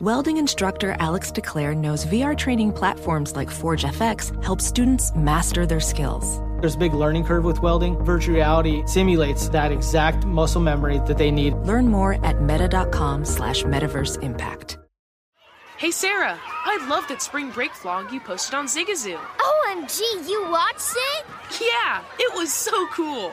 Welding instructor Alex DeClaire knows VR training platforms like Forge FX help students master their skills. There's a big learning curve with welding. Virtual reality simulates that exact muscle memory that they need. Learn more at meta.com slash metaverse impact. Hey Sarah, I love that spring break vlog you posted on Zigazoo. OMG, you watched it? Yeah, it was so cool.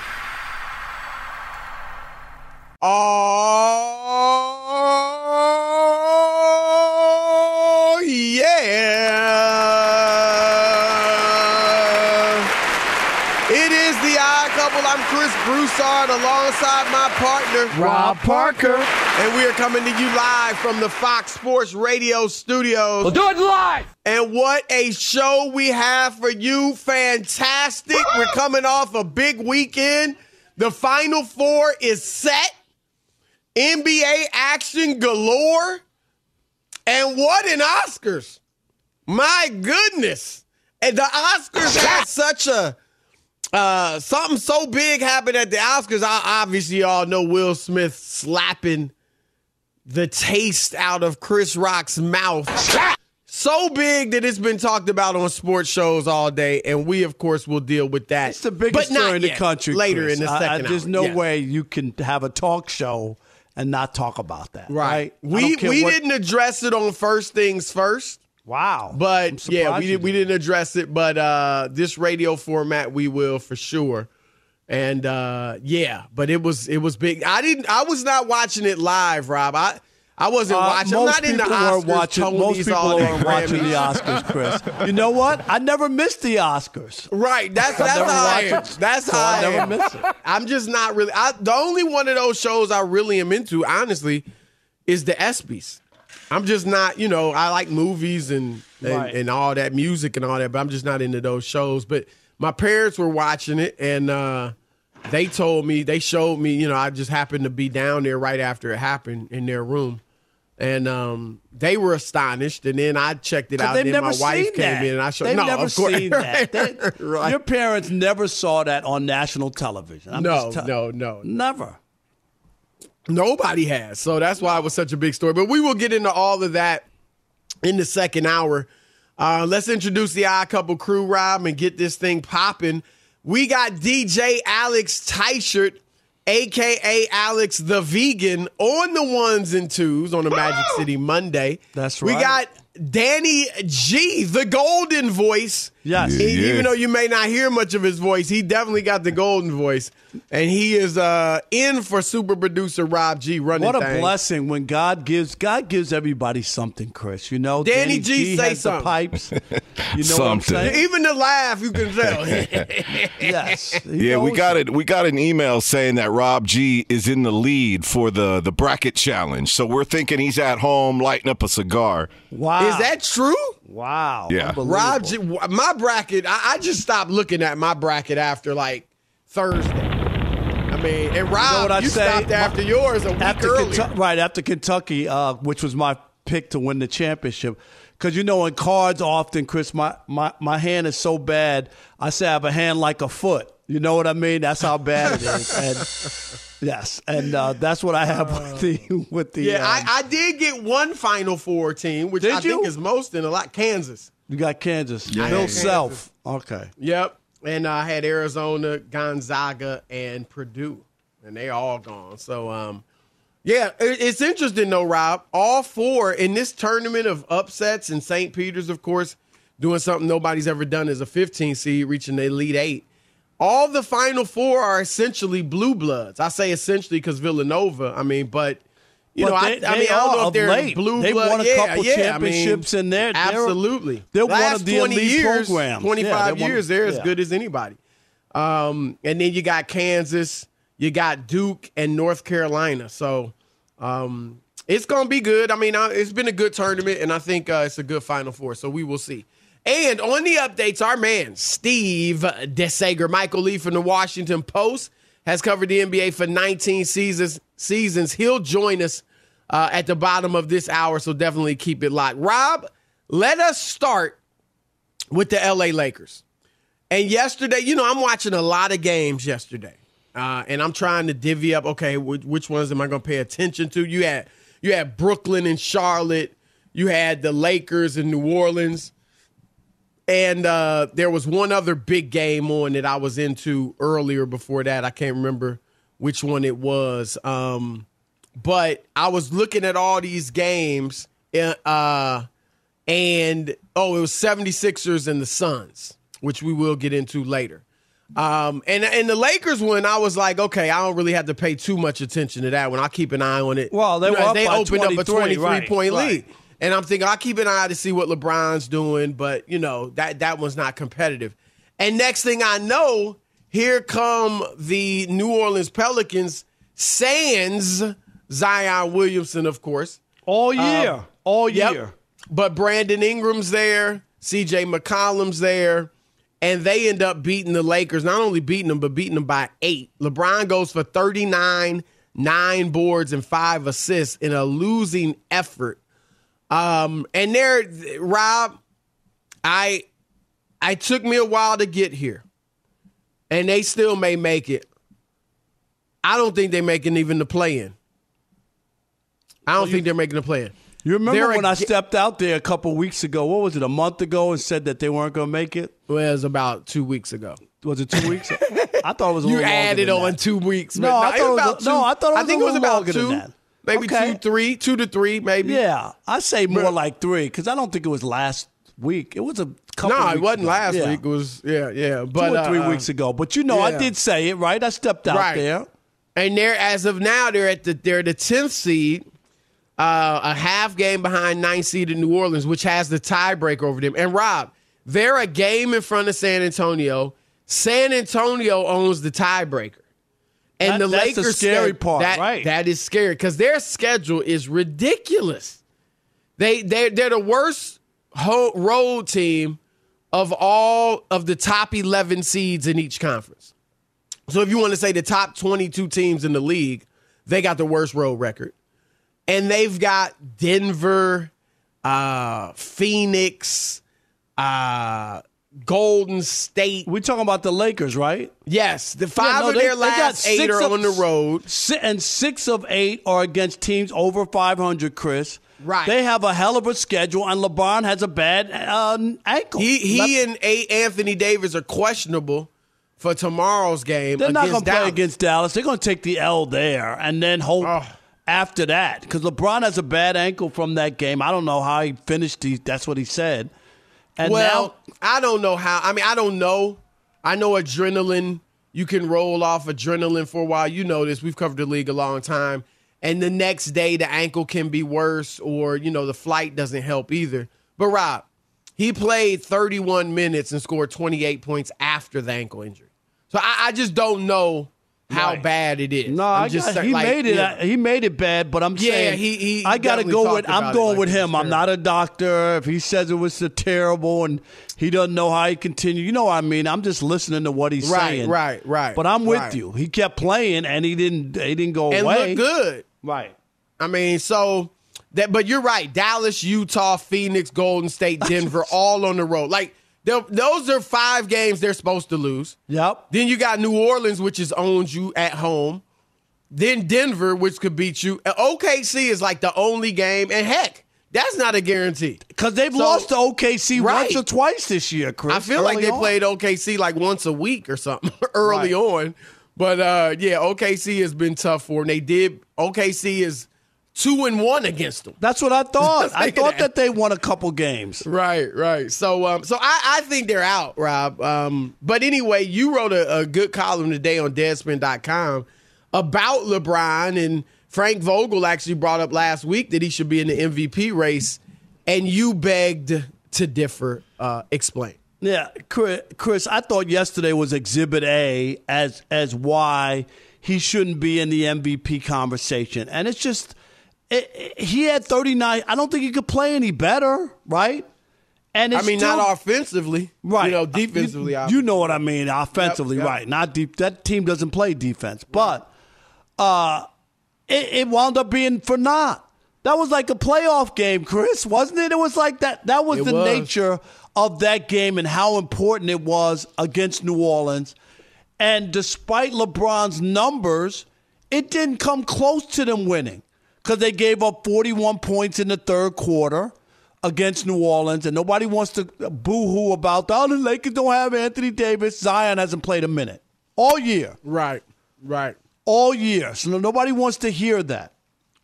Oh, yeah. It is the odd couple. I'm Chris Broussard alongside my partner, Rob Parker. And we are coming to you live from the Fox Sports Radio studios. We'll do it live. And what a show we have for you. Fantastic. We're coming off a big weekend. The Final Four is set. NBA action galore. And what an Oscars. My goodness. And the Oscars had such a uh, something so big happened at the Oscars. I obviously all know Will Smith slapping the taste out of Chris Rock's mouth. So big that it's been talked about on sports shows all day, and we, of course, will deal with that. It's the biggest story in the yet. country. Later Chris. in the I- I- second there's hour. no Yes. way you can have a talk show and not talk about that. Right. I We we what- didn't address it on first things first. Wow. But yeah, we did, we didn't address it, but uh this radio format we will for sure. And uh yeah, but it was it was big. I didn't I was not watching it live, Rob. I I wasn't Uh, watching. I'm most not in the people Oscars, weren't watching. Tonys, Most people weren't watching the Oscars, Chris. You know what? I never missed the Oscars. Right, that's that's how I am. That's so how I I, never miss it. I'm just not really. I, the only one of those shows I really am into, honestly, is the ESPYS. I'm just not, you know, I like movies and and, Right. and all that music and all that, but I'm just not into those shows. But my parents were watching it, and uh, they told me, they showed me, you know, I just happened to be down there right after it happened in their room. And um, they were astonished, and then I checked it out. And then my wife came that. in, and I showed. They've no, never of course, seen that. They- Right. Your parents never saw that on national television. I'm No, no, no. never. Nobody has. So that's why it was such a big story. But we will get into all of that in the second hour. Uh, let's introduce the odd couple crew, Rob, and get this thing popping. We got DJ Alex Teichert, aka Alex the Vegan, on the ones and twos on the Magic City Monday. That's right. We got Danny G, the golden voice. Yes. E- Yeah. Even though you may not hear much of his voice, he definitely got the golden voice. And he is uh, in for super producer Rob G running What a things. blessing when God gives God gives everybody something, Chris. You know, Danny G say has something. the pipes. You know Something. what I'm saying? Even the laugh, you can tell. Yes. Yeah, we got it. We got an email saying that Rob G is in the lead for the the bracket challenge. So we're thinking he's at home lighting up a cigar. Wow. Is that true? wow? Yeah. Rob my bracket, I, I just stopped looking at my bracket after like Thursday. I mean, and Rob, what I'd you say? stopped after yours a week after earlier. Kentucky, right after Kentucky, uh, which was my pick to win the championship. Because you know, in cards, often, Chris, my, my, my hand is so bad. I say I have a hand like a foot. You know what I mean? That's how bad it is. And yes, and uh, that's what I have with the with the. yeah, um, I, I did get one Final Four team, which Did I think is most in a lot. Kansas. you got Kansas, Yeah. Bill Kansas. Self. Okay, Yep. And I had Arizona, Gonzaga, and Purdue, and they all gone. So, um, yeah, it- it's interesting though, Rob. All four in this tournament of upsets, and St. Peter's, of course, doing something nobody's ever done as a 15 seed, reaching the Elite Eight. All the Final Four are essentially blue bloods. I say essentially because Villanova. I mean, but you But know, they- I, I mean, I don't know if they're late. blue They've blood. won a yeah, couple yeah, I mean, championships in there. They're- Absolutely. they're one of the 20 elite years, programs. 25 they're years, they're as good as anybody. Um, and then you got Kansas, you got Duke, and North Carolina. So um, it's going to be good. I mean, it's been a good tournament, and I think uh, it's a good Final Four. So we will see. And on the updates, our man, Steve DeSager, Michael Lee from the Washington Post, has covered the NBA for 19 seasons. seasons. He'll join us uh, at the bottom of this hour, so definitely keep it locked. Rob, let us start with the LA Lakers. And yesterday, you know, I'm watching a lot of games yesterday, uh, and I'm trying to divvy up. Okay, which, ones am I going to pay attention to? You had you had Brooklyn and Charlotte. You had the Lakers and New Orleans, and uh, there was one other big game on that I was into earlier. Before that, I can't remember which one it was. Um, but I was looking at all these games, uh, and oh, it was 76ers and the Suns, which we will get into later. Um, and and the Lakers one, I was like, okay, I don't really have to pay too much attention to that one. I'll keep an eye on it. Well, they You know, they opened up a 23, 23 right, point right. lead. And I'm thinking I'll keep an eye to see what LeBron's doing, but you know, that that one's not competitive. And next thing I know, here come the New Orleans Pelicans, sans Zion Williamson, of course. all year, Um, all Yep. year. But Brandon Ingram's there, CJ McCollum's there, and they end up beating the Lakers. Not only beating them, but beating them by eight. LeBron goes for 39, nine boards, and five assists in a losing effort. Um, and there, Rob, I I took me a while to get here. And they still may make it. I don't think they're making even the play in. I don't think they're making the play in. You remember They're when I I stepped out there a couple weeks ago? What was it, a month ago, and said that they weren't going to make it? Well, it was about two weeks ago. Was it two weeks? I thought it was a You added on that. two weeks. No, but I it thought it was about a- no, I thought it I was think a it was about two. Maybe Okay. two, three, two to three, maybe. Yeah, I say more But- like three because I don't think it was last week. It was a couple. No, weeks it wasn't ago. last Yeah. week. It was yeah, yeah. But two or three uh, weeks ago. But you know, I did say it right. I stepped out Right. there. And they're as of now, they're at the they're the tenth seed, uh, a half game behind ninth seed in New Orleans, which has the tiebreaker over them. And Rob, they're a game in front of San Antonio. San Antonio owns the tiebreaker. And That- the that's the Lakers scary sched- part, that, right. That is scary because their schedule is ridiculous. They they they're the worst ho- road team of all of the top eleven seeds in each conference. So if you want to say the top 22 teams in the league, they got the worst road record. And they've got Denver, uh, Phoenix, uh, Golden State. We're talking about the Lakers, right? Yes, the five Yeah, no, of they- their last eight are of- on the road. And six of eight are against teams over 500, Chris. Right. They have a hell of a schedule, and LeBron has a bad uh, ankle. He he Left- and a- Anthony Davis are questionable for tomorrow's game. They're not going to play against Dallas. They're going to take the L there and then hope after that because LeBron has a bad ankle from that game. I don't know how he finished. He, that's what he said. And well, now, I don't know how. I mean, I don't know. I know adrenaline. You can roll off adrenaline for a while. You know this. We've covered the league a long time. And the next day, the ankle can be worse, or you know, the flight doesn't help either. But Rob, he played 31 minutes and scored 28 points after the ankle injury. So I, I just don't know how Right. bad it is. no, I'm I just got, saying, he like, made it. yeah. He made it bad, but I'm Yeah, saying he- he I got to go with. I'm going like with him. I'm not a doctor. If he says it was so terrible and he doesn't know how he continued, you know what I mean. I'm just listening to what he's Right, saying. right, right, But I'm with right. you. He kept playing and he didn't. He didn't go and away. look good. Right. I mean, so that, but you're right. Dallas, Utah, Phoenix, Golden State, Denver, all on the road. Like they'll- those are five games they're supposed to lose. Yep. Then you got New Orleans, which is owns you at home. Then Denver, which could beat you. And OKC is like the only game, and heck, that's not a guarantee. Because they've So- lost to OKC Right. once or twice this year, Chris. I feel like they on. played OKC like once a week or something early Right. on. But uh, yeah, OKC has been tough for them. They did. OKC is two and one against them. That's what I thought. I thought that. that they won a couple games. Right, right. So, um, so I, I think they're out, Rob. Um, but anyway, you wrote a, a good column today on Deadspin.com about LeBron, and Frank Vogel actually brought up last week that he should be in the MVP race, and you begged to differ. Uh, explain. Yeah, Chris, Chris, I thought yesterday was Exhibit A as as why he shouldn't be in the MVP conversation, and it's just it, it- he had 39. I don't think he could play any better, right? And I mean, still- not offensively, Right. You know, defensively. You, you know what I mean. Offensively, Yep, yep. right. Not deep. That team doesn't play defense. But uh, it, it wound up being for naught. That was like a playoff game, Chris, wasn't it? It was like that. That was It the was. nature of that game and how important it was against New Orleans. And despite LeBron's numbers, it didn't come close to them winning because they gave up 41 points in the third quarter against New Orleans, and nobody wants to boo hoo about, oh, the Lakers don't have Anthony Davis. Zion hasn't played a minute all year, right, right. all year. So nobody wants to hear that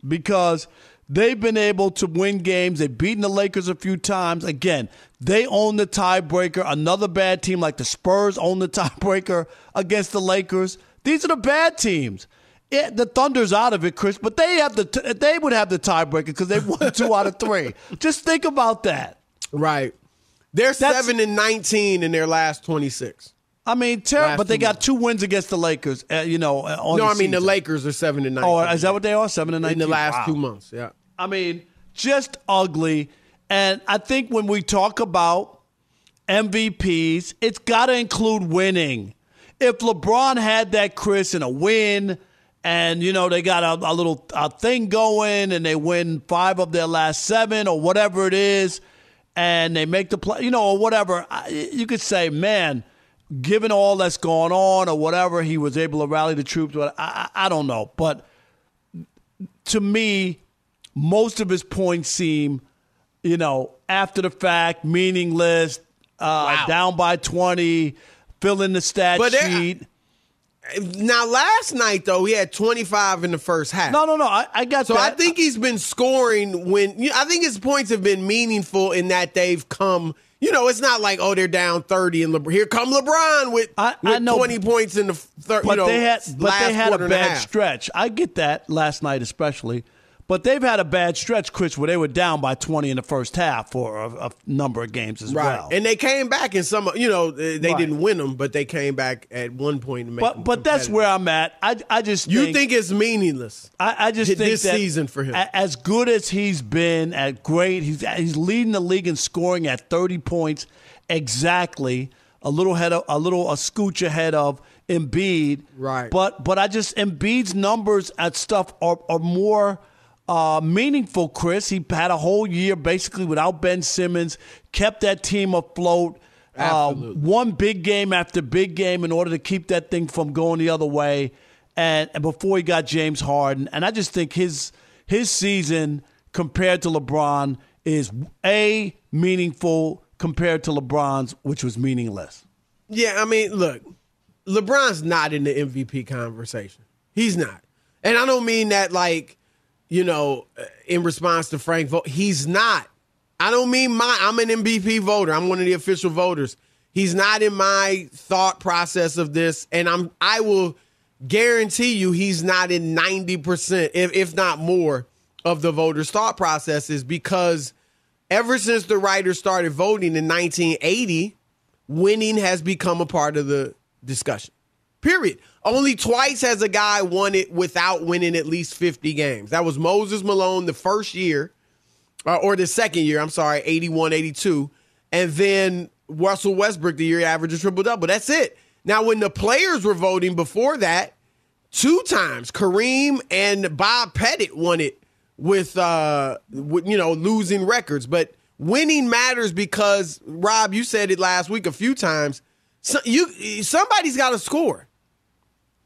because they've been able to win games. They've beaten the Lakers a few times. Again, they own the tiebreaker. Another bad team like the Spurs own the tiebreaker against the Lakers. These are the bad teams. Yeah, the Thunder's out of it, Chris, but they have the t- they would have the tiebreaker because they won two out of three. Just think about that. Right. They're That's- seven and nineteen in their last twenty six. I mean, terrible. But they got two wins against the Lakers. Uh, you know, uh, No, I mean the. Lakers are seven and nineteen. Oh, is that what they are? Seven and nineteen in the last Wow. two months? Yeah. I mean, just ugly. And I think when we talk about MVPs, it's got to include winning. If LeBron had that, Chris, in a win, and you know they got a, a little a thing going, and they win five of their last seven or whatever it is, and they make the play, you know, or whatever, I- you could say, man, given all that's going on or whatever, he was able to rally the troops. But I, I I don't know, but to me, most of his points seem, you know, after the fact, meaningless, uh, down by 20, fill in the stat But sheet. Now, last night though, he had twenty five in the first half. No, no, no. I, I got So that. I think he's been scoring when you I think his points have been meaningful in that they've come. You know, it's not like oh they're down thirty and LeBron, here come LeBron with, I- with I know, twenty points in the third. but you know, they had, but they had a bad stretch. I get that last night, especially. But they've had a bad stretch, Chris, where they were down by 20 in the first half for a, a number of games as Right, well. and they came back in some. You know, they Right. didn't win them, but they came back at one point to make. them but but that's where I'm at. I, I just you think, think it's meaningless. I, I just think this season for him. as good as he's been, at great, he's he's leading the league in scoring at 30 points exactly, a little head of, a little a scooch ahead of Embiid. Right. But but I just Embiid's numbers at stuff are are more uh, meaningful. Chris, he had a whole year basically without Ben Simmons, kept that team afloat. Uh, one big game after big game in order to keep that thing from going the other way, and, and before he got James Harden, and I just think his his season compared to LeBron is a meaningful compared to LeBron's, which was meaningless. Yeah, I mean, look, LeBron's not in the MVP conversation. He's not. And I don't mean that like, you know, uh, in response to Frank Vogel. He's not. I don't mean my I'm an MVP voter. I'm one of the official voters. He's not in my thought process of this and I'm I will guarantee you he's not in 90% if if not more of the voters thought processes because ever since the writers started voting in 1980 winning has become a part of the discussion. Period. Only twice has a guy won it without winning at least 50 games. That was Moses Malone the first year, uh, or the second year, I'm sorry, 81 82. And then Russell Westbrook the year he averaged a triple double. That's it. Now, when the players were voting before that, two times Kareem and Bob Pettit won it with, uh, with you know, losing records. But winning matters because, Rob, you said it last week a few times. So you somebody's got to score.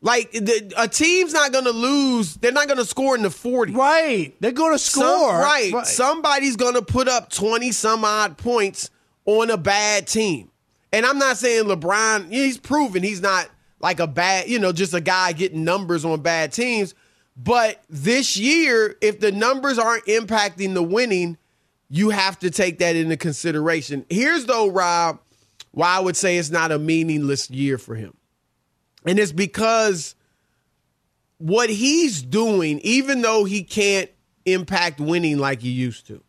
Like the, a team's not going to lose. They're not going to score in the 40. Right. They're going to score. Some, right. right. Somebody's going to put up 20 some odd points on a bad team. And I'm not saying LeBron, he's proven he's not like a bad, you know, just a guy getting numbers on bad teams. But this year, if the numbers aren't impacting the winning, you have to take that into consideration. Here's though, Rob, why I would say it's not a meaningless year for him. And it's because what he's doing, even though he can't impact winning like he used to,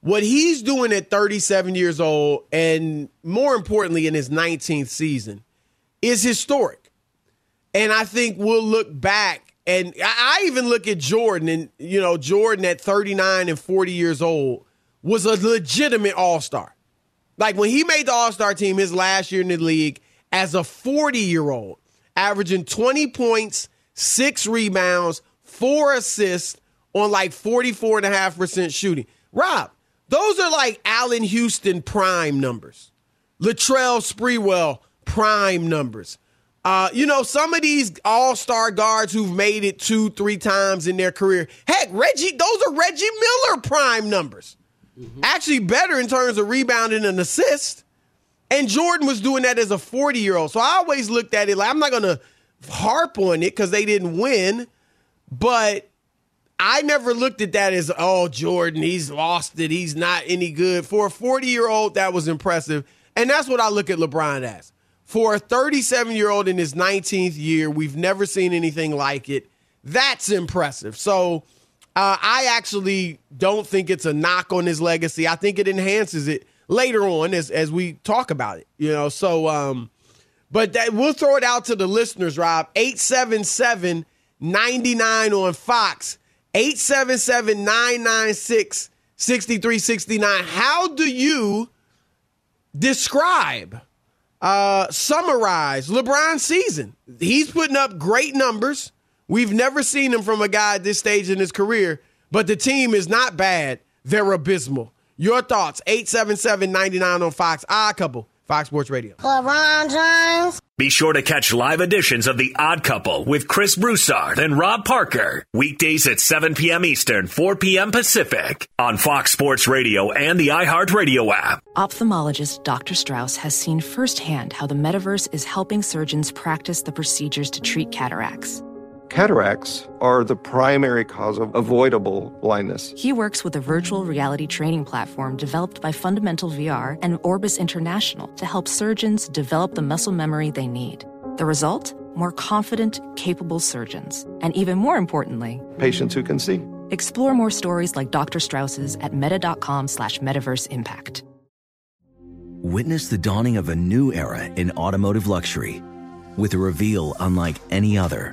what he's doing at 37 years old, and more importantly, in his 19th season, is historic. And I think we'll look back, and I even look at Jordan, and, you know, Jordan at 39 and 40 years old was a legitimate all star. Like when he made the all star team his last year in the league as a 40 year old, averaging 20 points, six rebounds, four assists on like 44.5% shooting. Rob, those are like Allan Houston prime numbers. Latrell Sprewell prime numbers. Uh, you know, some of these all-star guards who've made it two, three times in their career. Heck, Reggie, those are Reggie Miller prime numbers. Mm-hmm. Actually, better in terms of rebounding and assist. And Jordan was doing that as a 40 year old. So I always looked at it like I'm not going to harp on it because they didn't win, but I never looked at that as, oh, Jordan, he's lost it. He's not any good. For a 40 year old, that was impressive. And that's what I look at LeBron as. For a 37 year old in his 19th year, we've never seen anything like it. That's impressive. So uh, I actually don't think it's a knock on his legacy. I think it enhances it later on as as we talk about it. You know, so um, but that, we'll throw it out to the listeners, Rob. 877 99 on Fox. 877 996 6369. How do you describe, uh, summarize LeBron's season? He's putting up great numbers. We've never seen him from a guy at this stage in his career, but the team is not bad. They're abysmal. Your thoughts, 877-99 on Fox. Odd Couple, Fox Sports Radio. LeBron James. Be sure to catch live editions of The Odd Couple with Chris Broussard and Rob Parker. Weekdays at 7 p.m. Eastern, 4 p.m. Pacific on Fox Sports Radio and the iHeartRadio app. Ophthalmologist Dr. Strauss has seen firsthand how the metaverse is helping surgeons practice the procedures to treat cataracts Cataracts are the primary cause of avoidable blindness. He works with a virtual reality training platform developed by Fundamental VR and Orbis International to help surgeons develop the muscle memory they need. The result? More confident, capable surgeons. And even more importantly, patients who can see. Explore more stories like Dr. Strauss's at meta.com slash metaverse impact. Witness the dawning of a new era in automotive luxury with a reveal unlike any other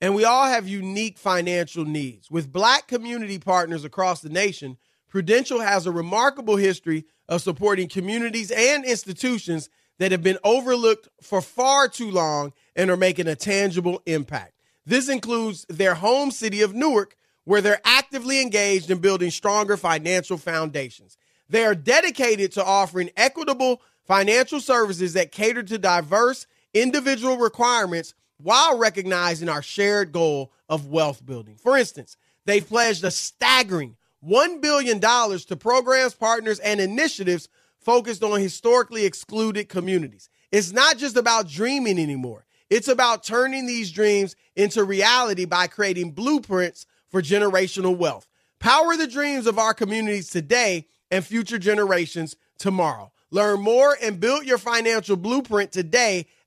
and we all have unique financial needs. With black community partners across the nation, Prudential has a remarkable history of supporting communities and institutions that have been overlooked for far too long and are making a tangible impact. This includes their home city of Newark, where they're actively engaged in building stronger financial foundations. They are dedicated to offering equitable financial services that cater to diverse individual requirements while recognizing our shared goal of wealth building. For instance, they've pledged a staggering $1 billion to programs, partners, and initiatives focused on historically excluded communities. It's not just about dreaming anymore. It's about turning these dreams into reality by creating blueprints for generational wealth. Power the dreams of our communities today and future generations tomorrow. Learn more and build your financial blueprint today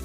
Oh,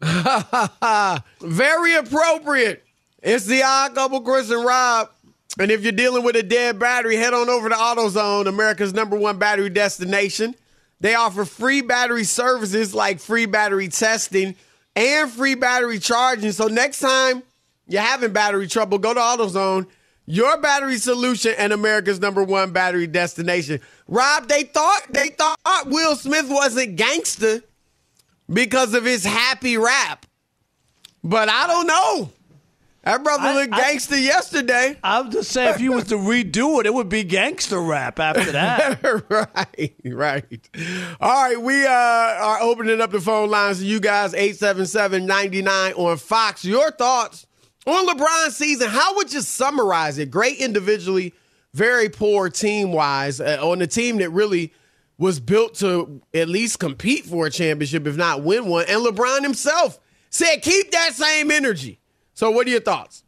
Very appropriate. It's the odd couple, Chris and Rob. And if you're dealing with a dead battery, head on over to AutoZone, America's number one battery destination. They offer free battery services like free battery testing and free battery charging. So next time you're having battery trouble, go to AutoZone, your battery solution and America's number one battery destination. Rob, they thought they thought Will Smith wasn't gangster because of his happy rap. But I don't know. That brother I- looked I- gangster yesterday. I'm just saying, if you was to redo it, it would be gangster rap after that. right, right. All right, we uh, are opening up the phone lines to you guys, 877-99 on Fox. Your thoughts on LeBron's season. How would you summarize it? Great individually, very poor team-wise, uh, on the team that really was built to at least compete for a championship, if not win one. And LeBron himself said, keep that same energy. So what are your thoughts?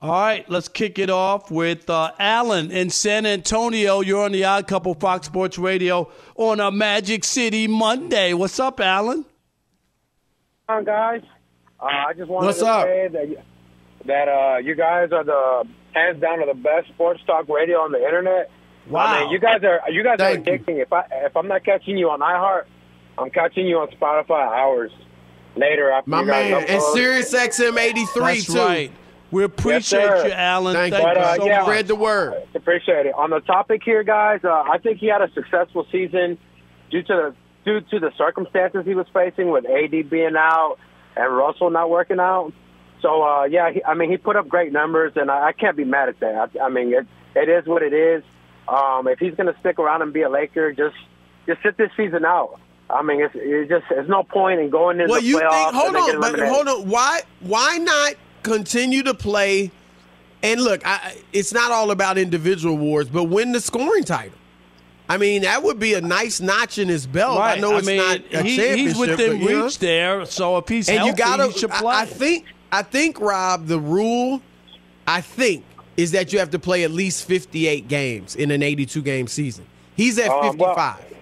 All right, let's kick it off with uh, Alan in San Antonio. You're on the Odd Couple Fox Sports Radio on a Magic City Monday. What's up, Alan? on, guys. Uh, I just wanted What's to up? say that that uh, you guys are the hands down are the best sports talk radio on the internet. Wow. I mean, you guys are you guys Thank are you. addicting. If I if I'm not catching you on iHeart, I'm catching you on Spotify hours later after My you guys man, and. Sirius XM 83 That's too. right. We appreciate sir. you, Alan. Thank Thank, you. you But, uh, so yeah. much. Spread the word. Appreciate it. On the topic here, guys, uh, I think he had a successful season due to the due to the circumstances he was facing with AD being out and Russell not working out. So uh, yeah, he, I mean he put up great numbers, and I, I can't be mad at that. I, I mean it it is what it is. Um, if he's going to stick around and be a Laker, just just sit this season out. I mean, it's, it's just there's no point in going into Well, the you playoffs. think? Hold and then on, but eliminated. hold on. Why? Why not continue to play? And look, I, I- it's not all about individual awards, but win the scoring title. I mean, that would be a nice notch in his belt. Right. I know it's mean, not a he- championship, he's within but, you know. reach there. So if he's and healthy, you gotta. he should I- I, think. I think Rob, the rule, I think, is that you have to play at least fifty-eight games in an eighty-two game season. He's at Um, well- fifty-five.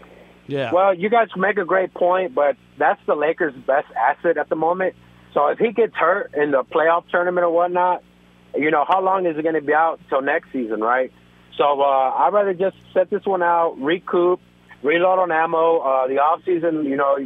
yeah. Well, you guys make a great point, but that's the Lakers' best asset at the moment. So if he gets hurt in the playoff tournament or whatnot, you know, how long is it going to be out till next season, right? So uh, I'd rather just set this one out, recoup, reload on ammo. Uh, the off season, you know,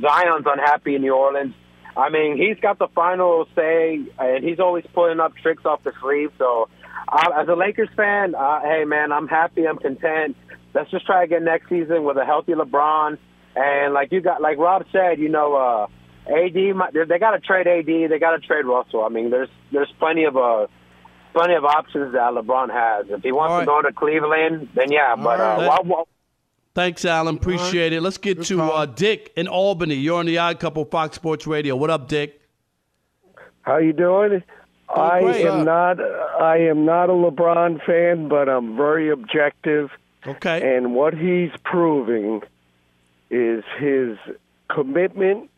Zion's unhappy in New Orleans. I mean, he's got the final say, and he's always pulling up tricks off the sleeve. So, uh, as a Lakers fan, uh, hey man, I'm happy, I'm content. Let's just try again next season with a healthy LeBron. And like you got, like Rob said, you know, uh, AD, might- they, they got to trade AD, they got to trade Russell. I mean, there's there's plenty of uh, plenty of options that LeBron has. If he wants All to go to Cleveland, then yeah. But uh, right. why, why, Thanks, Alan. Appreciate it. Let's get to uh, Dick in Albany. You're on the Odd Couple Fox Sports Radio. What up, Dick? How you doing? I great. am not. I am not a LeBron fan, but I'm very objective. Okay. And what he's proving is his commitment,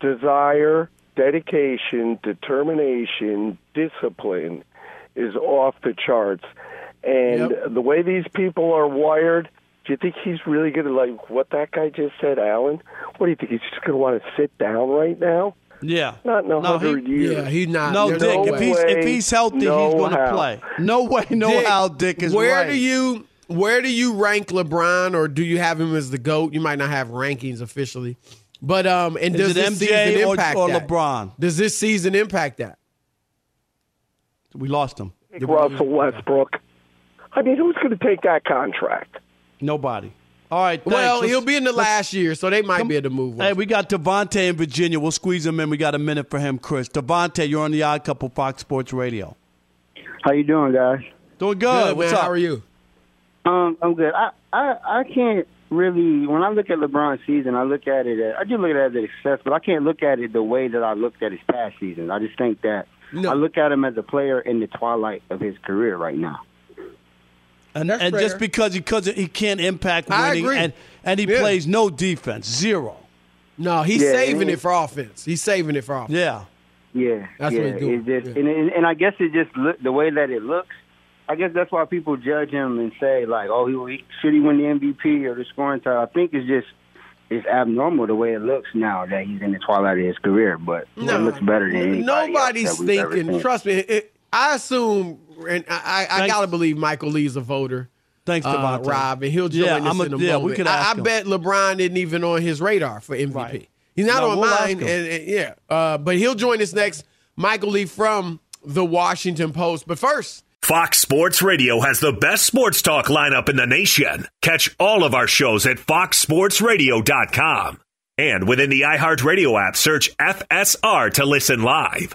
desire, dedication, determination, discipline is off the charts. And the way these people are wired, do you think he's really going to like what that guy just said, Alan? What do you think he's just going to want to sit down right now? Yeah. Not in a No, he- hundred years. Yeah, he's not. No, There's Dick. no if he's way, if he's healthy, no he's going to play. No way, no Dick, how. Dick is where right. do you where do you rank LeBron, or do you have him as the goat? You might not have rankings officially, but um, and Is does it this MJ season or- impact or that? LeBron? Does this season impact that? We lost him. Take Russell Westbrook. I mean, who's going to take that contract? Nobody. All right. Thanks. Well, Let's- he'll be in the last year, so they might be able to move. Hey, we got Devontae in Virginia. We'll squeeze him in. We got a minute for him, Chris. Devontae, you're on the Odd Couple Fox Sports Radio. How you doing, guys? Doing good. Good, What's man. up? How are you? Um, I'm good. I, I I can't really when I look at LeBron's season, I look at it. As, I do look at it as a success, but I can't look at it the way that I looked at his past season. I just think that I look at him as a player in the twilight of his career right now. And, That's and just because he because he can't impact I winning, agree. and and he Yeah. plays no defense, zero. No, he's Yeah, saving and- it for offense. He's saving it for offense. Yeah. Yeah, That's yeah. what he's doing. It's just, and, and and I guess it just look the way that it looks. I guess that's why people judge him and say like, oh, he, he should he win the MVP or the scoring title. I think it's just it's abnormal the way it looks now that he's in the twilight of his career, but No. it looks better than anybody Nobody's else that we've ever thinking. seen. Trust me. It, I assume, and I, I, I gotta believe Michael Lee's a voter. Thanks, uh, Rob, and he'll join Yeah, us I'm a- in a yeah, we moment. could I, ask I him. bet LeBron isn't even on his radar for MVP. Right. He's not No, on we'll mine. And, and yeah, uh, but he'll join us next. Michael Lee from the Washington Post. But first, Fox Sports Radio has the best sports talk lineup in the nation. Catch all of our shows at foxsportsradio.com. And within the iHeartRadio app, search FSR to listen live.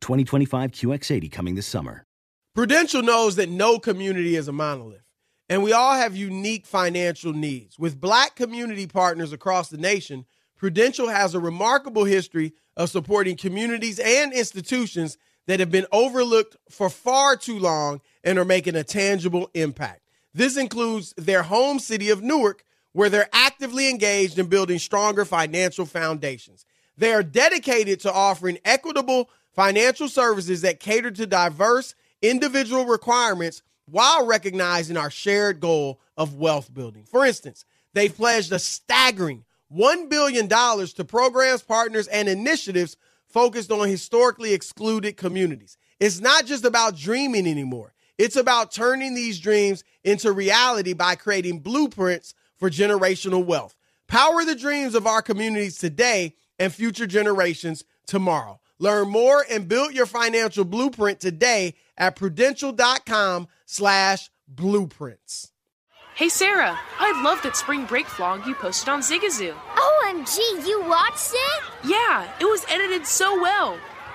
2025 QX80 coming this summer. Prudential knows that no community is a monolith, and we all have unique financial needs. With black community partners across the nation, Prudential has a remarkable history of supporting communities and institutions that have been overlooked for far too long and are making a tangible impact. This includes their home city of Newark, where they're actively engaged in building stronger financial foundations. They are dedicated to offering equitable financial services that cater to diverse individual requirements while recognizing our shared goal of wealth building. For instance, they've pledged a staggering $1 billion to programs, partners, and initiatives focused on historically excluded communities. It's not just about dreaming anymore. It's about turning these dreams into reality by creating blueprints for generational wealth. Power the dreams of our communities today and future generations tomorrow. Learn more and build your financial blueprint today at prudential.com slash blueprints. Hey Sarah, I love that spring break vlog you posted on Zigazoo. OMG, you watched it? Yeah, it was edited so well.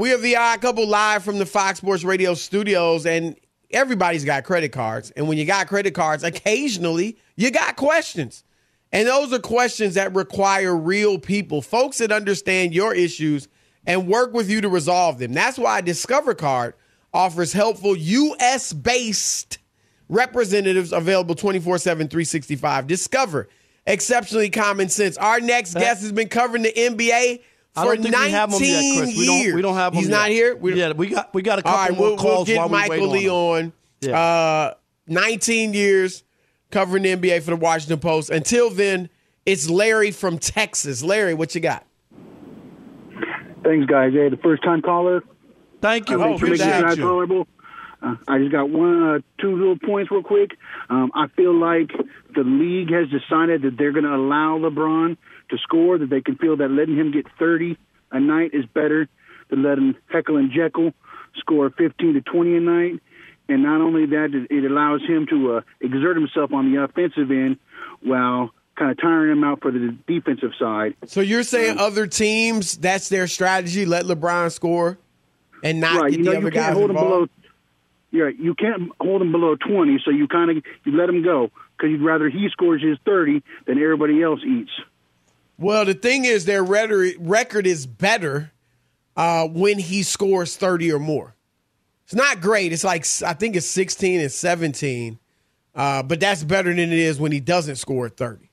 We have the odd couple live from the Fox Sports Radio studios, and everybody's got credit cards. And when you got credit cards, occasionally you got questions. And those are questions that require real people, folks that understand your issues and work with you to resolve them. That's why Discover Card offers helpful US based representatives available 24 7, 365. Discover exceptionally common sense. Our next guest has been covering the NBA I for don't think we have him 19 yet, Chris. We years. don't, we don't have him He's yet. not here. We, yeah, we got we got a All couple right, more we'll, calls we'll get while we Michael wait Lee on. on. Uh, 19 years covering the NBA for the Washington Post. Until then, it's Larry from Texas. Larry, what you got? Thanks, guys. Hey, the first time caller. Thank Uh, you. thanks for good making to it you. tolerable. Uh, I just got one, uh, two little points real quick. Um, I feel like the league has decided that they're going to allow LeBron to score. That they can feel that letting him get 30 a night is better than letting Heckle and Jekyll score 15 to 20 a night. And not only that, it- allows him to uh, exert himself on the offensive end while kind of tiring him out for the defensive side. So you're saying other teams, that's their strategy, let LeBron score? and not right. get you know, the you other can't guys hold involved. them below. Yeah, you can't hold him below twenty. So you kind of you let him go because you'd rather he scores his thirty than everybody else eats. Well, the thing is, their record is better uh, when he scores 30 or more. It's not great. It's like, I think it's 16 and 17, uh, but that's better than it is when he doesn't score 30.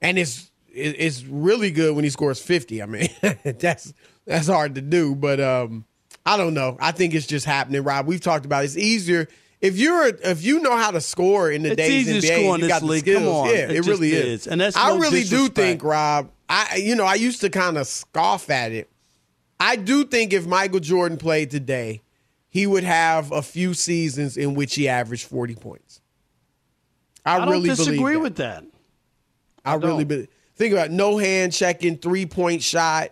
And it's it's really good when he scores 50. I mean, that's that's hard to do, but um, I don't know. I think it's just happening, Rob. We've talked about it. it's easier if you're if you know how to score in the It's days easy NBA, score and in you got the skills. Come on. Yeah, It it, really is. is. And that's I no really do think, Rob. I you know I used to kind of scoff at it. I do think if Michael Jordan played today, he would have a few seasons in which he averaged forty points. I, I don't really disagree that. with that. I, really be, think about it. no hand checking, three point shot,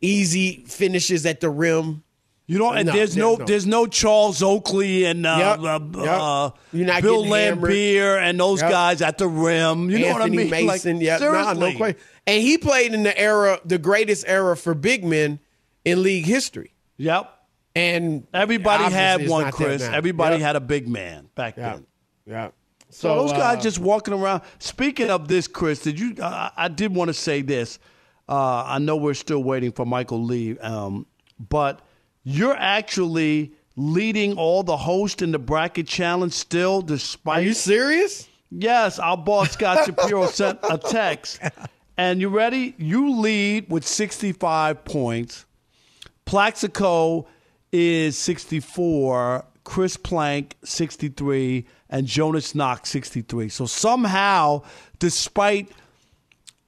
easy finishes at the rim. You don't. and there's no, there's no Charles Oakley and uh, Yep, uh, yep. uh, Bill. Laimbeer and those Yep. guys at the rim. You know what I mean? Mason, like, yeah, nah, no seriously. question. And he played in the era, the greatest era for big men in league history. Yep. And Everybody had one, Chris. Everybody had a big man back then. Yeah. So, So, those guys uh, just walking around. Speaking of this, Chris, did you? Uh, I did want to say this. Uh, I know we're still waiting for Michael Lee, um, but you're actually leading all the hosts in the bracket challenge still, despite. Are you serious? Yes, our boss Scott Shapiro sent a text, and you ready? You lead with 65 points. Plaxico is 64, Chris Plank 63, and Jonas Knox 63. So somehow, despite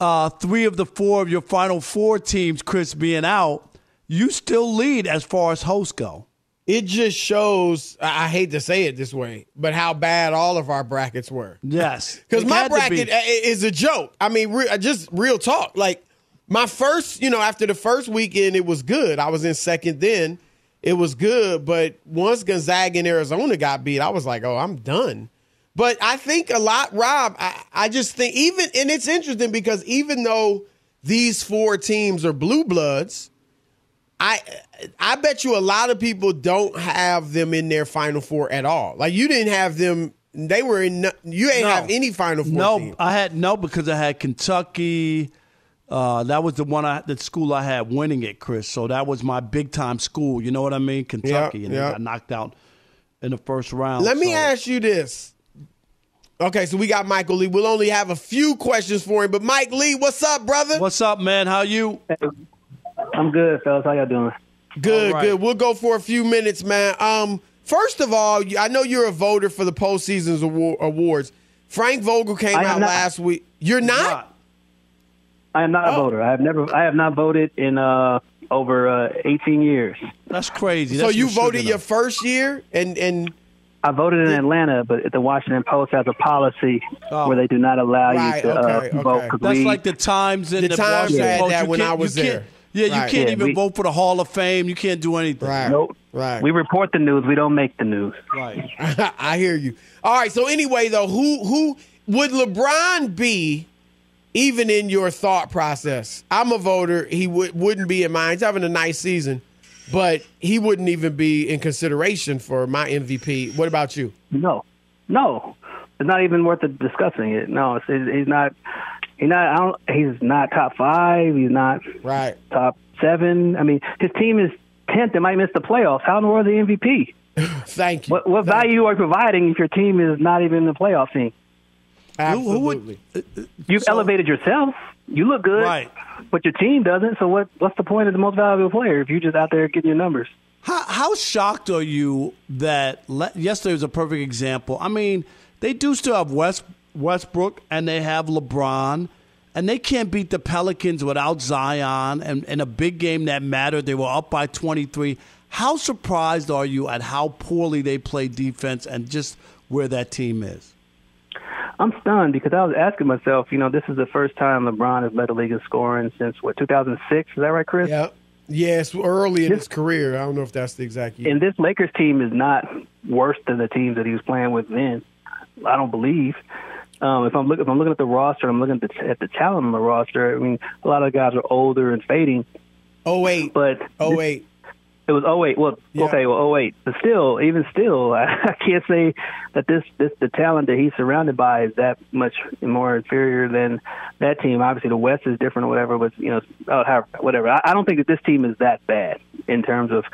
uh, three of the four of your final four teams, Chris being out, you still lead as far as hosts go. It just shows. I hate to say it this way, but how bad all of our brackets were. Yes, Because my bracket be. uh, is a joke. I mean, re- uh, just real talk. Like my first, you know, after the first weekend, it was good. I was in second then. It was good, but once Gonzaga and Arizona got beat, I was like, oh, I'm done. But I think a lot, Rob. I, I just think even, and it's interesting because even though these four teams are blue bloods, I I bet you a lot of people don't have them in their final four at all. Like you didn't have them. They were in. You ain't No. have any final four. No, teams. I had no because I had Kentucky. Uh, that was the one I the school I had winning it, Chris. So that was my big time school. You know what I mean? Kentucky, and yeah. they got knocked out in the first round. Let me ask you this. Okay, so we got Michael Lee. We'll only have a few questions for him, but Mike Lee, what's up, brother? What's up, man? How you? I'm good, fellas. How y'all doing? Good, All right. good. We'll go for a few minutes, man. Um, first of all, I know you're a voter for the postseason's award, awards. Frank Vogel came out not. last week. You're not? I am not a voter. I have never. I have not voted in uh, over uh, 18 years. That's crazy. So you voted your first year, and and I voted in Atlanta, but the Washington Post has a policy where they do not allow Right, you to okay, uh, vote. okay. 'cause That's we- like the Times and The the, Times Washington had Post. that You when can't- I was you can't- there. Yeah, you Right. can't Yeah, even we- vote for the Hall of Fame. You can't do anything. Nope. Right. We report the news. We don't make the news. Right. I hear you. All right. So anyway, though, who who would LeBron be? Even in your thought process, I'm a voter. He would wouldn't be in mine. He's having a nice season, but he wouldn't even be in consideration for my MVP. What about you? No, no, it's not even worth discussing it. No, it's, it's, he's not. He's not. I don't, he's not top five. He's not right top seven. I mean, his team is tenth and might miss the playoffs. How in the world is the MVP? Thank you. What, what value are you providing if your team is not even in the playoff team? Absolutely. You've elevated yourself. You look good, Right. but your team doesn't. So what? What's the point of the most valuable player if you're just out there getting your numbers? How, how shocked are you that le- yesterday was a perfect example? I mean, they do still have West, Westbrook and they have LeBron, and they can't beat the Pelicans without Zion. And in a big game that mattered, they were up by 23. How surprised are you at how poorly they play defense and just where that team is? I'm stunned because I was asking myself, you know, this is the first time LeBron has led the league in scoring since what 2006. Is that right, Chris? Yeah. Yes, early in his career. I don't know if that's the exact year. And this Lakers team is not worse than the teams that he was playing with then. I don't believe. Um, if I'm looking, if I'm looking at the roster, I'm looking at the, at the talent on the roster. I mean, a lot of guys are older and fading. Oh wait, but oh wait. It was 08. Well, okay, well 08. But still, even still, I, I can't say that this this the talent that he's surrounded by is that much more inferior than that team. Obviously, the West is different or whatever, but you know, oh, whatever. I, I don't think that this team is that bad in terms of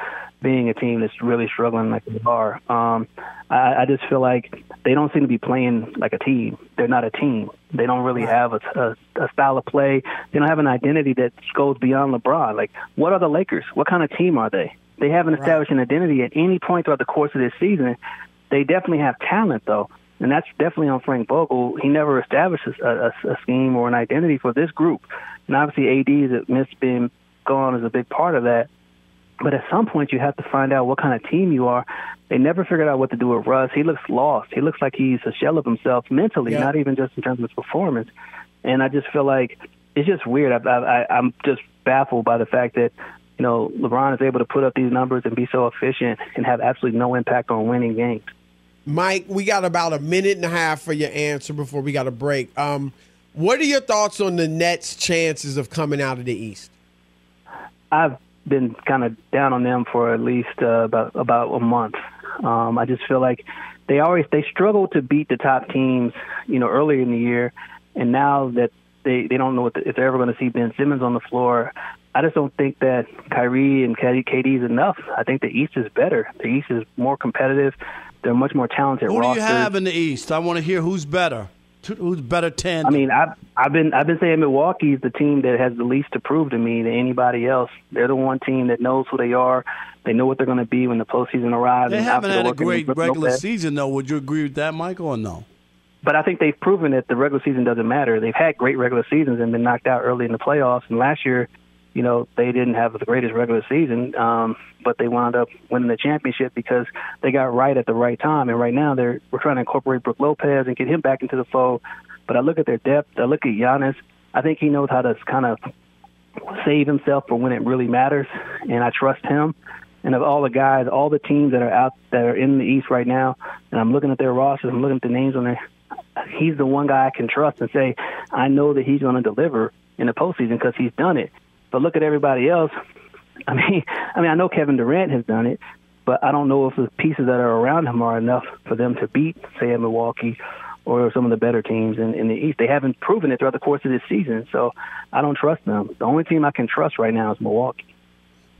being a team that's really struggling like they are. Um, I, I just feel like they don't seem to be playing like a team. They're not a team. They don't really have a, a, a style of play. They don't have an identity that goes beyond LeBron. Like, what are the Lakers? What kind of team are they? They haven't established an identity at any point throughout the course of this season. They definitely have talent, though, and that's definitely on Frank Vogel. He never established a, a, a scheme or an identity for this group, and obviously AD's missed being gone is a big part of that. But at some point, you have to find out what kind of team you are. They never figured out what to do with Russ. He looks lost. He looks like he's a shell of himself mentally, Yeah. not even just in terms of his performance. And I just feel like it's just weird. I, I- I'm just baffled by the fact that you know LeBron is able to put up these numbers and be so efficient and have absolutely no impact on winning games. Mike, we got about a minute and a half for your answer before we got a break. Um, what are your thoughts on the Nets' chances of coming out of the East? I've been kind of down on them for at least uh, about about a month. Um, I just feel like they always they struggle to beat the top teams, you know, earlier in the year, and now that they they don't know the, if they're ever going to see Ben Simmons on the floor. I just don't think that Kyrie and KD, KD is enough. I think the East is better. The East is more competitive. They're much more talented. Who do you rosters. have in the East? I want to hear who's better. Who's better ten? I mean, I've I've been I've been saying Milwaukee's the team that has the least to prove to me than anybody else. They're the one team that knows who they are. They know what they're going to be when the postseason arrives. they haven't had a great regular Lopez. season, though. Would you agree with that, Michael, or no? But I think they've proven that the regular season doesn't matter. They've had great regular seasons and been knocked out early in the playoffs. And last year, you know, they didn't have the greatest regular season, um, but they wound up winning the championship because they got right at the right time. And right now, they're we're trying to incorporate Brook Lopez and get him back into the fold. But I look at their depth. I look at Giannis. I think he knows how to kind of save himself for when it really matters, and I trust him. And of all the guys, all the teams that are out that are in the East right now, and I'm looking at their rosters, I'm looking at the names on there. He's the one guy I can trust and say, I know that he's going to deliver in the postseason because he's done it. But look at everybody else. I mean, I mean, I know Kevin Durant has done it, but I don't know if the pieces that are around him are enough for them to beat, say, Milwaukee or some of the better teams in, in the East. They haven't proven it throughout the course of this season, so I don't trust them. The only team I can trust right now is Milwaukee.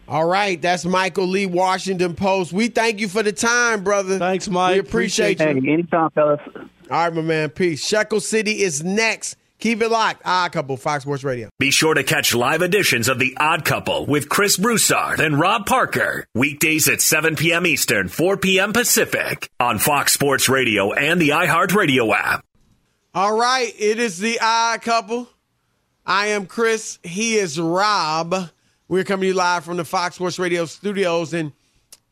All right, that's Michael Lee, Washington Post. We thank you for the time, brother. Thanks, Mike. We appreciate, Hey, you. anytime, fellas. All right, my man. Peace. Shekel City is next. Keep it locked. Ah, couple Fox Sports Radio. Be sure to catch live editions of The Odd Couple with Chris Broussard and Rob Parker. Weekdays at 7 p.m. Eastern, 4 p.m. Pacific on Fox Sports Radio and the iHeartRadio app. All right, it is the odd couple. I am Chris. He is Rob. We're coming to you live from the Fox Sports Radio studios. And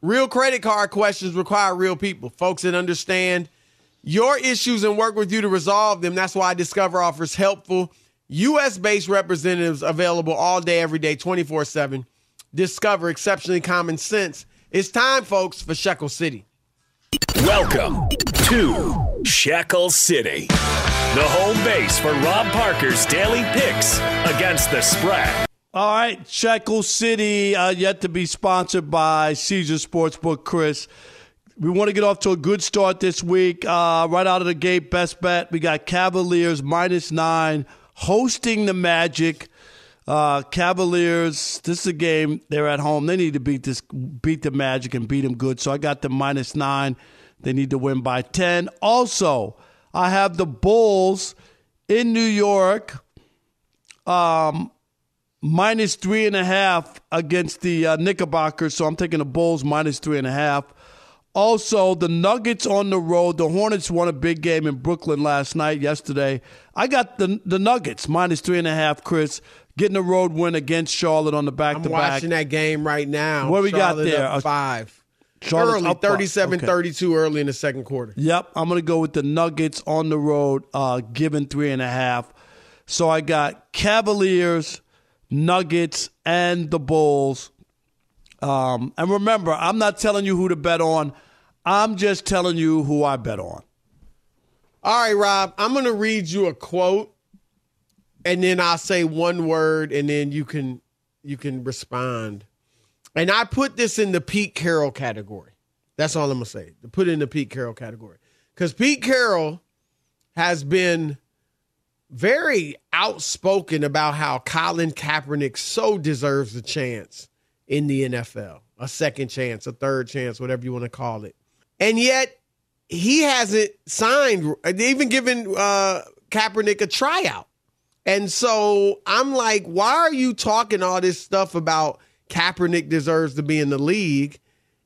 real credit card questions require real people, folks that understand your issues and work with you to resolve them. That's why Discover offers helpful U.S. based representatives available all day, every day, 24 7. Discover exceptionally common sense. It's time, folks, for Shekel City. Welcome to Shekel City, the home base for Rob Parker's daily picks against the spread. All right, Shekel City, uh, yet to be sponsored by Caesar Sportsbook, Chris. We want to get off to a good start this week. Uh, right out of the gate, best bet. We got Cavaliers minus nine hosting the Magic. Uh, Cavaliers, this is a game. They're at home. They need to beat this, beat the Magic and beat them good. So I got the minus nine. They need to win by 10. Also, I have the Bulls in New York. Um, minus three and a half against the uh, Knickerbockers. So I'm taking the Bulls minus three and a half. Also, the Nuggets on the road. The Hornets won a big game in Brooklyn last night, yesterday. I got the the Nuggets minus three and a half, Chris, getting a road win against Charlotte on the back I'm to back. watching that game right now. What we got there? up five. Charlotte's early, up five. 37 Okay. 32 early in the second quarter. Yep, I'm going to go with the Nuggets on the road, uh, given three and a half. So I got Cavaliers, Nuggets, and the Bulls. Um, and remember, I'm not telling you who to bet on. I'm just telling you who I bet on. All right, Rob, I'm going to read you a quote and then I'll say one word and then you can you can respond. And I put this in the Pete Carroll category. That's all I'm going to say. To put it in the Pete Carroll category. Because Pete Carroll has been very outspoken about how Colin Kaepernick so deserves a chance in the NFL a second chance, a third chance, whatever you want to call it. And yet, he hasn't signed, even given uh, Kaepernick a tryout. And so I'm like, why are you talking all this stuff about Kaepernick deserves to be in the league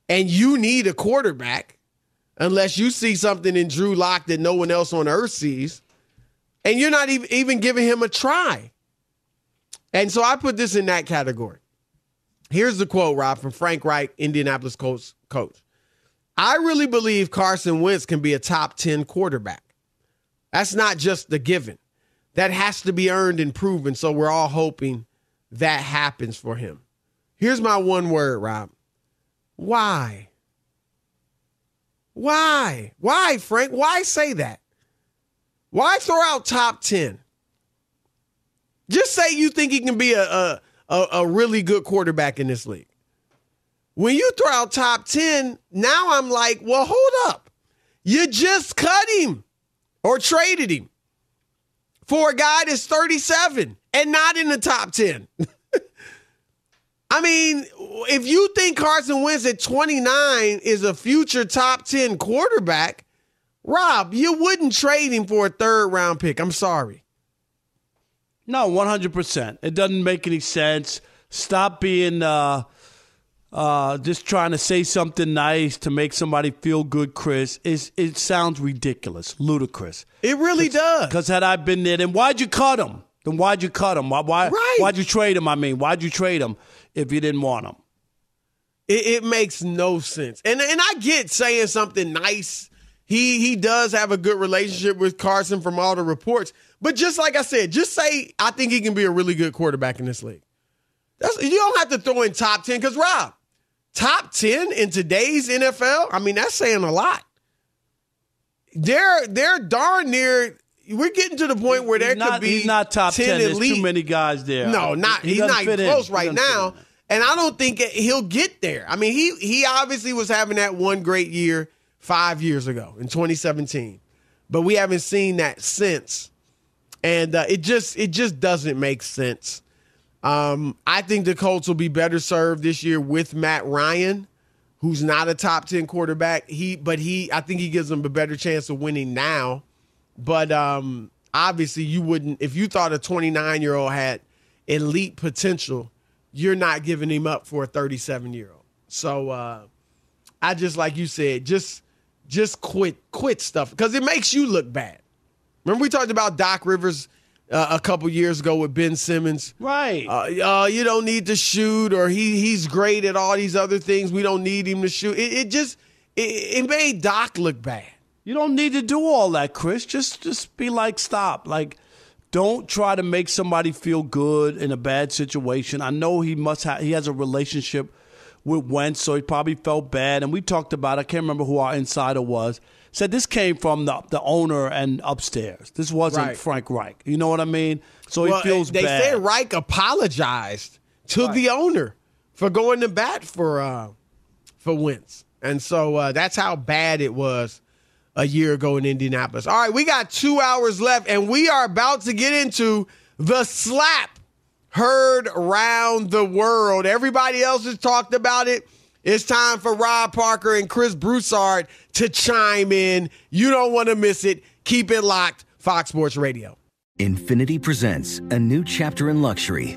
and you need a quarterback unless you see something in Drew Lock that no one else on earth sees? And you're not even, even giving him a try. And so I put this in that category. Here's the quote, Rob, from Frank Reich, Indianapolis coach. coach. I really believe Carson Wentz can be a top 10 quarterback. That's not just the given. That has to be earned and proven. So we're all hoping that happens for him. Here's my one word, Rob. Why? Why? Why, Frank? Why say that? Why throw out top 10? Just say you think he can be a, a, a, a really good quarterback in this league. When you throw out top 10, now I'm like, well, hold up. You just cut him or traded him for a guy that's 37 and not in the top 10. I mean, if you think Carson Wentz at 29 is a future top 10 quarterback, Rob, you wouldn't trade him for a third round pick. I'm sorry. No, 100%. It doesn't make any sense. Stop being uh, uh, just trying to say something nice to make somebody feel good, Chris. It's, it sounds ridiculous, ludicrous. It really does. Because had I been there, then why'd you cut him? Then why'd you cut him? Why, why, right. Why'd you trade him? I mean, why'd you trade him if you didn't want him? It, it makes no sense. And, and I get saying something nice. He, he does have a good relationship with Carson from all the reports. But just like I said, just say I think he can be a really good quarterback in this league. That's, you don't have to throw in top 10 because Rob, top 10 in today's NFL, I mean, that's saying a lot. They're they're darn near we're getting to the point where there he's could not, be he's not top 10 10. There's elite. too many guys there. No, not He he's not in. close He right now. And I don't think he'll get there. I mean, he he obviously was having that one great year five years ago in 2017, but we haven't seen that since, and uh, it just it just doesn't make sense. Um, I think the Colts will be better served this year with Matt Ryan, who's not a top ten quarterback. He, but he, I think he gives them a better chance of winning now. But um, obviously, you wouldn't if you thought a 29 year old had elite potential. You're not giving him up for a 37 year old. So uh, I just like you said, just just quit quit stuff because it makes you look bad. Remember we talked about Doc Rivers uh, a couple years ago with Ben Simmons, right? Uh, uh, you don't need to shoot, or he he's great at all these other things. We don't need him to shoot. It, it just it, it made Doc look bad. You don't need to do all that, Chris. Just just be like, stop. Like, don't try to make somebody feel good in a bad situation. I know he must have he has a relationship with Wentz, so he probably felt bad. And we talked about. I can't remember who our insider was. Said this came from the the owner and upstairs. This wasn't Right. Frank Reich. You know what I mean? So Well, he feels they bad. said Reich apologized to the owner for going to bat for uh, for Wentz, and so uh, that's how bad it was a year ago in Indianapolis. All right, we got two hours left, and we are about to get into the slap heard around the world. Everybody else has talked about it. It's time for Rob Parker and Chris Broussard to chime in. You don't want to miss it. Keep it locked. Fox Sports Radio. Infiniti presents a new chapter in luxury,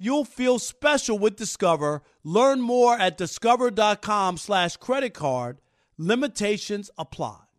you'll feel special with Discover. Learn more at discover.com slash credit card. Limitations apply.